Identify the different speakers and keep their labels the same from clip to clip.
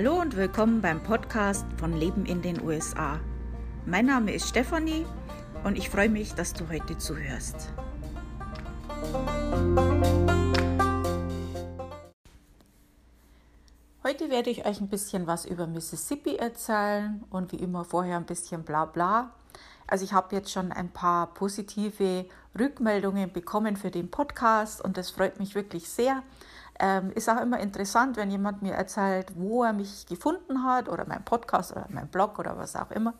Speaker 1: Hallo und willkommen beim Podcast von Leben in den USA. Mein Name ist Stefanie und ich freue mich, dass du heute zuhörst. Heute werde ich euch ein bisschen was über Mississippi erzählen und wie immer vorher ein bisschen bla bla. Also ich habe jetzt schon ein paar positive Rückmeldungen bekommen für den Podcast und das freut mich wirklich sehr. Ähm, ist auch immer interessant, wenn jemand mir erzählt, wo er mich gefunden hat oder mein Podcast oder mein Blog oder was auch immer.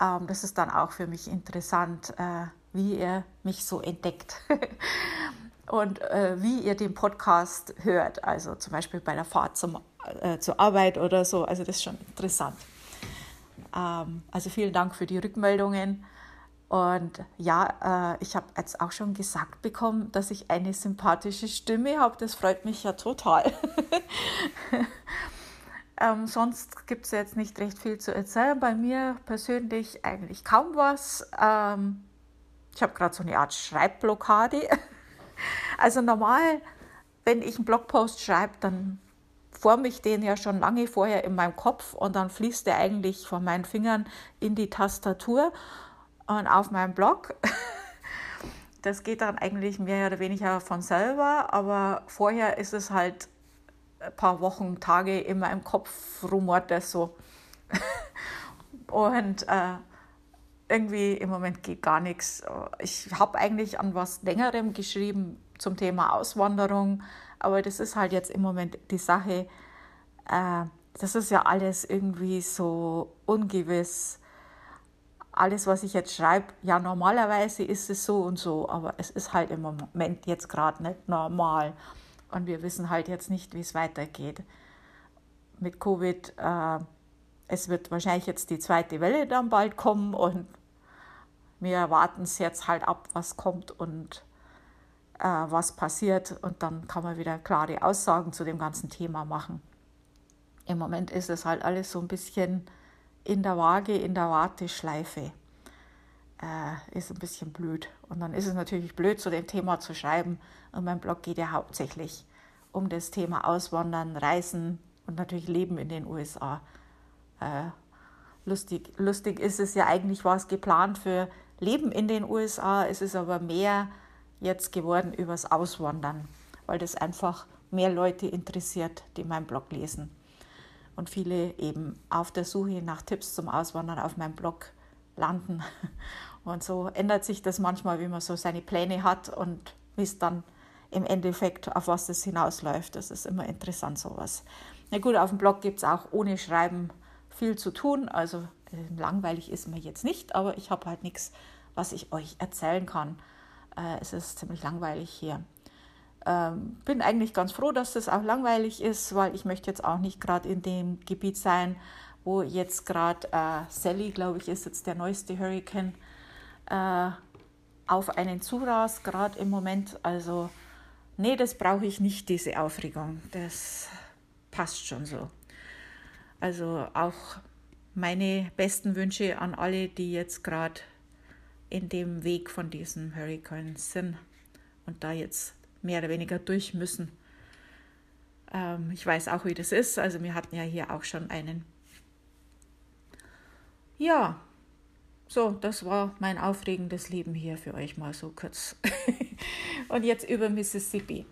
Speaker 1: Ähm, das ist dann auch für mich interessant, äh, wie er mich so entdeckt und äh, wie ihr den Podcast hört. Also zum Beispiel bei der Fahrt zum, äh, zur Arbeit oder so. Also das ist schon interessant. Ähm, also vielen Dank für die Rückmeldungen. Und ja, äh, ich habe jetzt auch schon gesagt bekommen, dass ich eine sympathische Stimme habe. Das freut mich ja total. ähm, sonst gibt es jetzt nicht recht viel zu erzählen. Bei mir persönlich eigentlich kaum was. Ähm, ich habe gerade so eine Art Schreibblockade. also normal, wenn ich einen Blogpost schreibe, dann forme ich den ja schon lange vorher in meinem Kopf und dann fließt der eigentlich von meinen Fingern in die Tastatur und auf meinem Blog. Das geht dann eigentlich mehr oder weniger von selber, aber vorher ist es halt ein paar Wochen, Tage immer im Kopf rumort das so. Und äh, irgendwie im Moment geht gar nichts. Ich habe eigentlich an was längerem geschrieben zum Thema Auswanderung, aber das ist halt jetzt im Moment die Sache. Äh, das ist ja alles irgendwie so ungewiss alles, was ich jetzt schreibe, ja, normalerweise ist es so und so, aber es ist halt im Moment jetzt gerade nicht normal. Und wir wissen halt jetzt nicht, wie es weitergeht. Mit Covid, äh, es wird wahrscheinlich jetzt die zweite Welle dann bald kommen und wir warten es jetzt halt ab, was kommt und äh, was passiert. Und dann kann man wieder klare Aussagen zu dem ganzen Thema machen. Im Moment ist es halt alles so ein bisschen in der Waage, in der Warteschleife. Äh, ist ein bisschen blöd. Und dann ist es natürlich blöd, zu dem Thema zu schreiben. Und mein Blog geht ja hauptsächlich um das Thema Auswandern, Reisen und natürlich Leben in den USA. Äh, lustig, lustig ist es ja eigentlich, war es geplant für Leben in den USA. Es ist aber mehr jetzt geworden übers Auswandern, weil das einfach mehr Leute interessiert, die meinen Blog lesen und viele eben auf der Suche nach Tipps zum Auswandern auf meinem Blog landen. Und so ändert sich das manchmal, wie man so seine Pläne hat und wie es dann im Endeffekt, auf was das hinausläuft. Das ist immer interessant, sowas. Na gut, auf dem Blog gibt es auch ohne Schreiben viel zu tun. Also äh, langweilig ist mir jetzt nicht, aber ich habe halt nichts, was ich euch erzählen kann. Äh, es ist ziemlich langweilig hier. Ähm, bin eigentlich ganz froh, dass das auch langweilig ist, weil ich möchte jetzt auch nicht gerade in dem Gebiet sein, wo jetzt gerade äh, Sally, glaube ich, ist jetzt der neueste Hurricane, äh, auf einen zurast, gerade im Moment. Also, nee, das brauche ich nicht, diese Aufregung. Das passt schon so. Also auch meine besten Wünsche an alle, die jetzt gerade in dem Weg von diesem Hurricane sind und da jetzt mehr oder weniger durch müssen. Ähm, ich weiß auch, wie das ist. Also wir hatten ja hier auch schon einen. Ja, so, das war mein aufregendes Leben hier für euch mal so kurz. Und jetzt über Mississippi.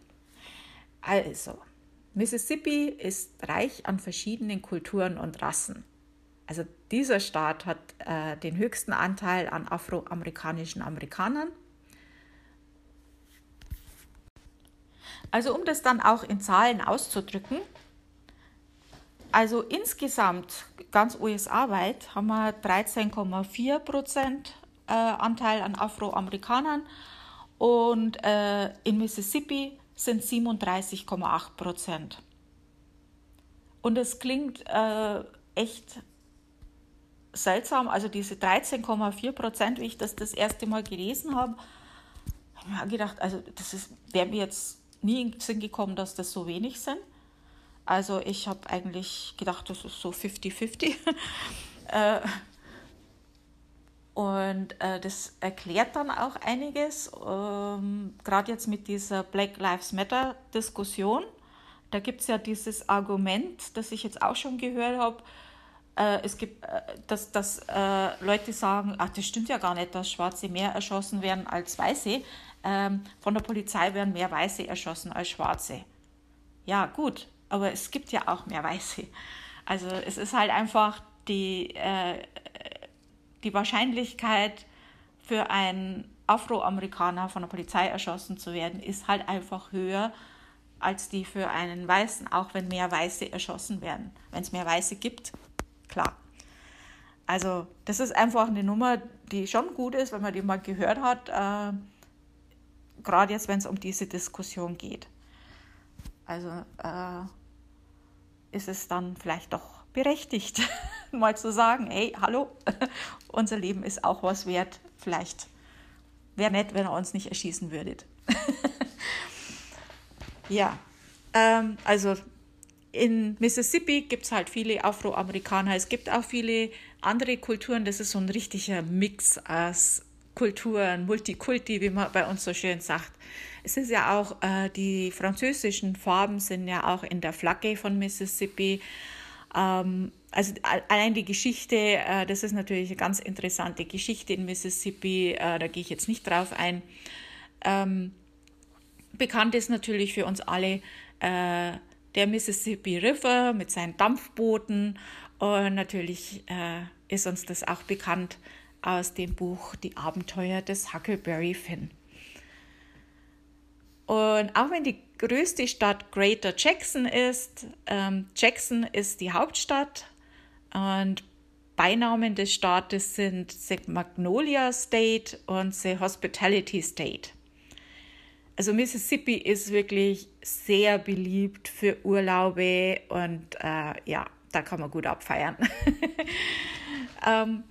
Speaker 1: Also, Mississippi ist reich an verschiedenen Kulturen und Rassen. Also dieser Staat hat äh, den höchsten Anteil an afroamerikanischen Amerikanern Also um das dann auch in Zahlen auszudrücken, also insgesamt ganz USA-weit haben wir 13,4 Prozent äh, Anteil an Afroamerikanern und äh, in Mississippi sind 37,8 Prozent. Und es klingt äh, echt seltsam, also diese 13,4 Prozent, wie ich das das erste Mal gelesen habe, habe ich mir gedacht, also das wäre mir jetzt nie in den Sinn gekommen, dass das so wenig sind. Also ich habe eigentlich gedacht, das ist so 50-50. äh, und äh, das erklärt dann auch einiges, ähm, gerade jetzt mit dieser Black Lives Matter-Diskussion, Da gibt es ja dieses Argument, das ich jetzt auch schon gehört habe, äh, es gibt, äh, dass, dass äh, Leute sagen, ach, das stimmt ja gar nicht, dass Schwarze mehr erschossen werden als Weiße. Ähm, von der Polizei werden mehr Weiße erschossen als Schwarze. Ja, gut, aber es gibt ja auch mehr Weiße. Also es ist halt einfach die, äh, die Wahrscheinlichkeit für einen Afroamerikaner von der Polizei erschossen zu werden, ist halt einfach höher als die für einen Weißen, auch wenn mehr Weiße erschossen werden. Wenn es mehr Weiße gibt, klar. Also das ist einfach eine Nummer, die schon gut ist, wenn man die mal gehört hat, äh, gerade jetzt, wenn es um diese Diskussion geht. Also äh, ist es dann vielleicht doch berechtigt, mal zu sagen, hey, hallo, unser Leben ist auch was wert. Vielleicht wäre nett, wenn ihr uns nicht erschießen würdet. ja, ähm, also in Mississippi gibt es halt viele Afroamerikaner. Es gibt auch viele andere Kulturen. Das ist so ein richtiger Mix aus Kulturen, Multikulti, wie man bei uns so schön sagt. Es ist ja auch, äh, die französischen Farben sind ja auch in der Flagge von Mississippi. Ähm, also allein die Geschichte, äh, das ist natürlich eine ganz interessante Geschichte in Mississippi, äh, da gehe ich jetzt nicht drauf ein. Ähm, bekannt ist natürlich für uns alle äh, der Mississippi River mit seinen Dampfbooten und natürlich äh, ist uns das auch bekannt aus dem Buch Die Abenteuer des Huckleberry Finn. Und auch wenn die größte Stadt Greater Jackson ist, ähm, Jackson ist die Hauptstadt und Beinamen des Staates sind The Magnolia State und The Hospitality State. Also Mississippi ist wirklich sehr beliebt für Urlaube und äh, ja, da kann man gut abfeiern. ähm,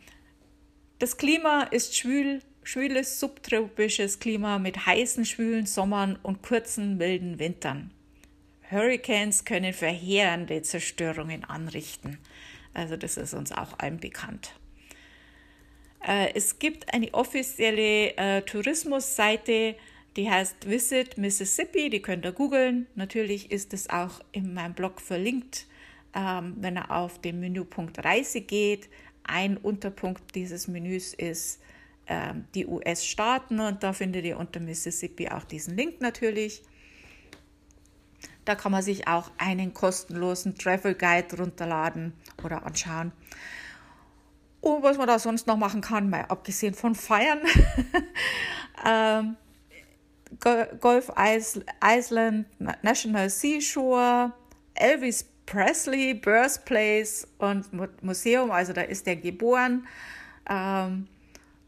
Speaker 1: das Klima ist schwül, schwüles subtropisches Klima mit heißen, schwülen Sommern und kurzen, milden Wintern. Hurricanes können verheerende Zerstörungen anrichten. Also das ist uns auch allen bekannt. Äh, es gibt eine offizielle äh, Tourismusseite, die heißt Visit Mississippi, die könnt ihr googeln. Natürlich ist es auch in meinem Blog verlinkt, ähm, wenn ihr auf den Menüpunkt Reise geht. Ein Unterpunkt dieses Menüs ist ähm, die US-Staaten und da findet ihr unter Mississippi auch diesen Link natürlich. Da kann man sich auch einen kostenlosen Travel Guide runterladen oder anschauen. Und was man da sonst noch machen kann, mal abgesehen von Feiern, ähm, Golf Island, National Seashore, Elvis Presley, Birthplace und Museum, also da ist er geboren. Ähm,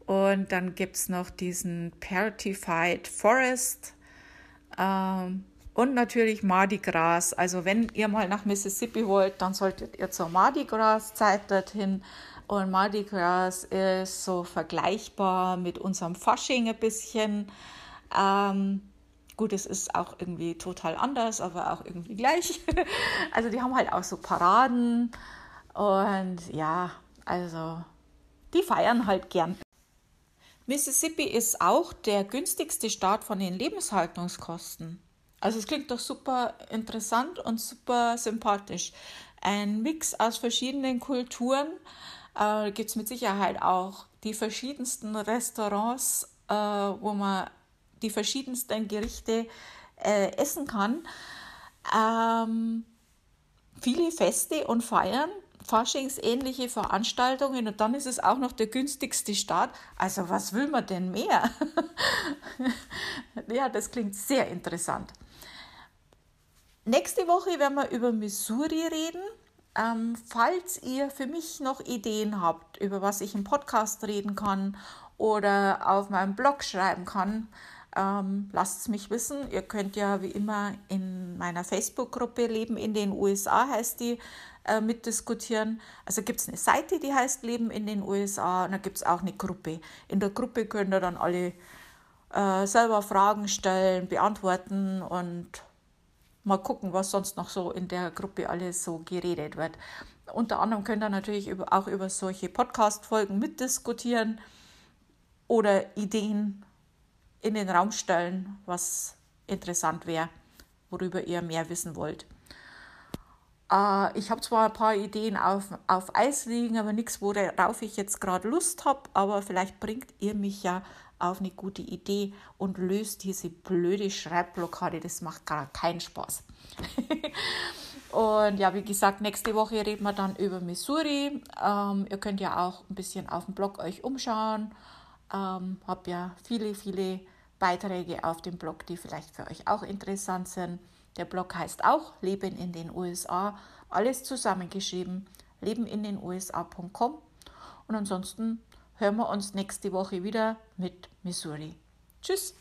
Speaker 1: und dann gibt es noch diesen Paratified Forest. Ähm, und natürlich Mardi Gras. Also wenn ihr mal nach Mississippi wollt, dann solltet ihr zur Mardi Gras Zeit dorthin. Und Mardi Gras ist so vergleichbar mit unserem Fasching ein bisschen. Ähm, gut, es ist auch irgendwie total anders, aber auch irgendwie gleich. also die haben halt auch so Paraden. Und ja, also die feiern halt gern. Mississippi ist auch der günstigste Staat von den Lebenshaltungskosten. Also es klingt doch super interessant und super sympathisch. Ein Mix aus verschiedenen Kulturen. Äh, Gibt es mit Sicherheit auch die verschiedensten Restaurants, äh, wo man die verschiedensten Gerichte äh, essen kann. Ähm, viele Feste und Feiern, Faschingsähnliche Veranstaltungen und dann ist es auch noch der günstigste Start. Also was will man denn mehr? ja, das klingt sehr interessant. Nächste Woche werden wir über Missouri reden. Ähm, falls ihr für mich noch Ideen habt, über was ich im Podcast reden kann oder auf meinem Blog schreiben kann, ähm, lasst es mich wissen. Ihr könnt ja wie immer in meiner Facebook-Gruppe Leben in den USA heißt die äh, mitdiskutieren. Also gibt es eine Seite, die heißt Leben in den USA und da gibt es auch eine Gruppe. In der Gruppe könnt ihr dann alle äh, selber Fragen stellen, beantworten und mal gucken, was sonst noch so in der Gruppe alles so geredet wird. Unter anderem könnt ihr natürlich auch über solche Podcast-Folgen mitdiskutieren oder Ideen in den Raum stellen, was interessant wäre, worüber ihr mehr wissen wollt. Äh, ich habe zwar ein paar Ideen auf, auf Eis liegen, aber nichts, worauf ich jetzt gerade Lust habe, aber vielleicht bringt ihr mich ja auf eine gute Idee und löst diese blöde Schreibblockade. Das macht gerade keinen Spaß. und ja, wie gesagt, nächste Woche reden wir dann über Missouri. Ähm, ihr könnt ja auch ein bisschen auf dem Blog euch umschauen. Ähm, habe ja viele, viele Beiträge auf dem Blog, die vielleicht für euch auch interessant sind. Der Blog heißt auch Leben in den USA. Alles zusammengeschrieben. Lebenindenusa.com. Und ansonsten hören wir uns nächste Woche wieder mit Missouri. Tschüss!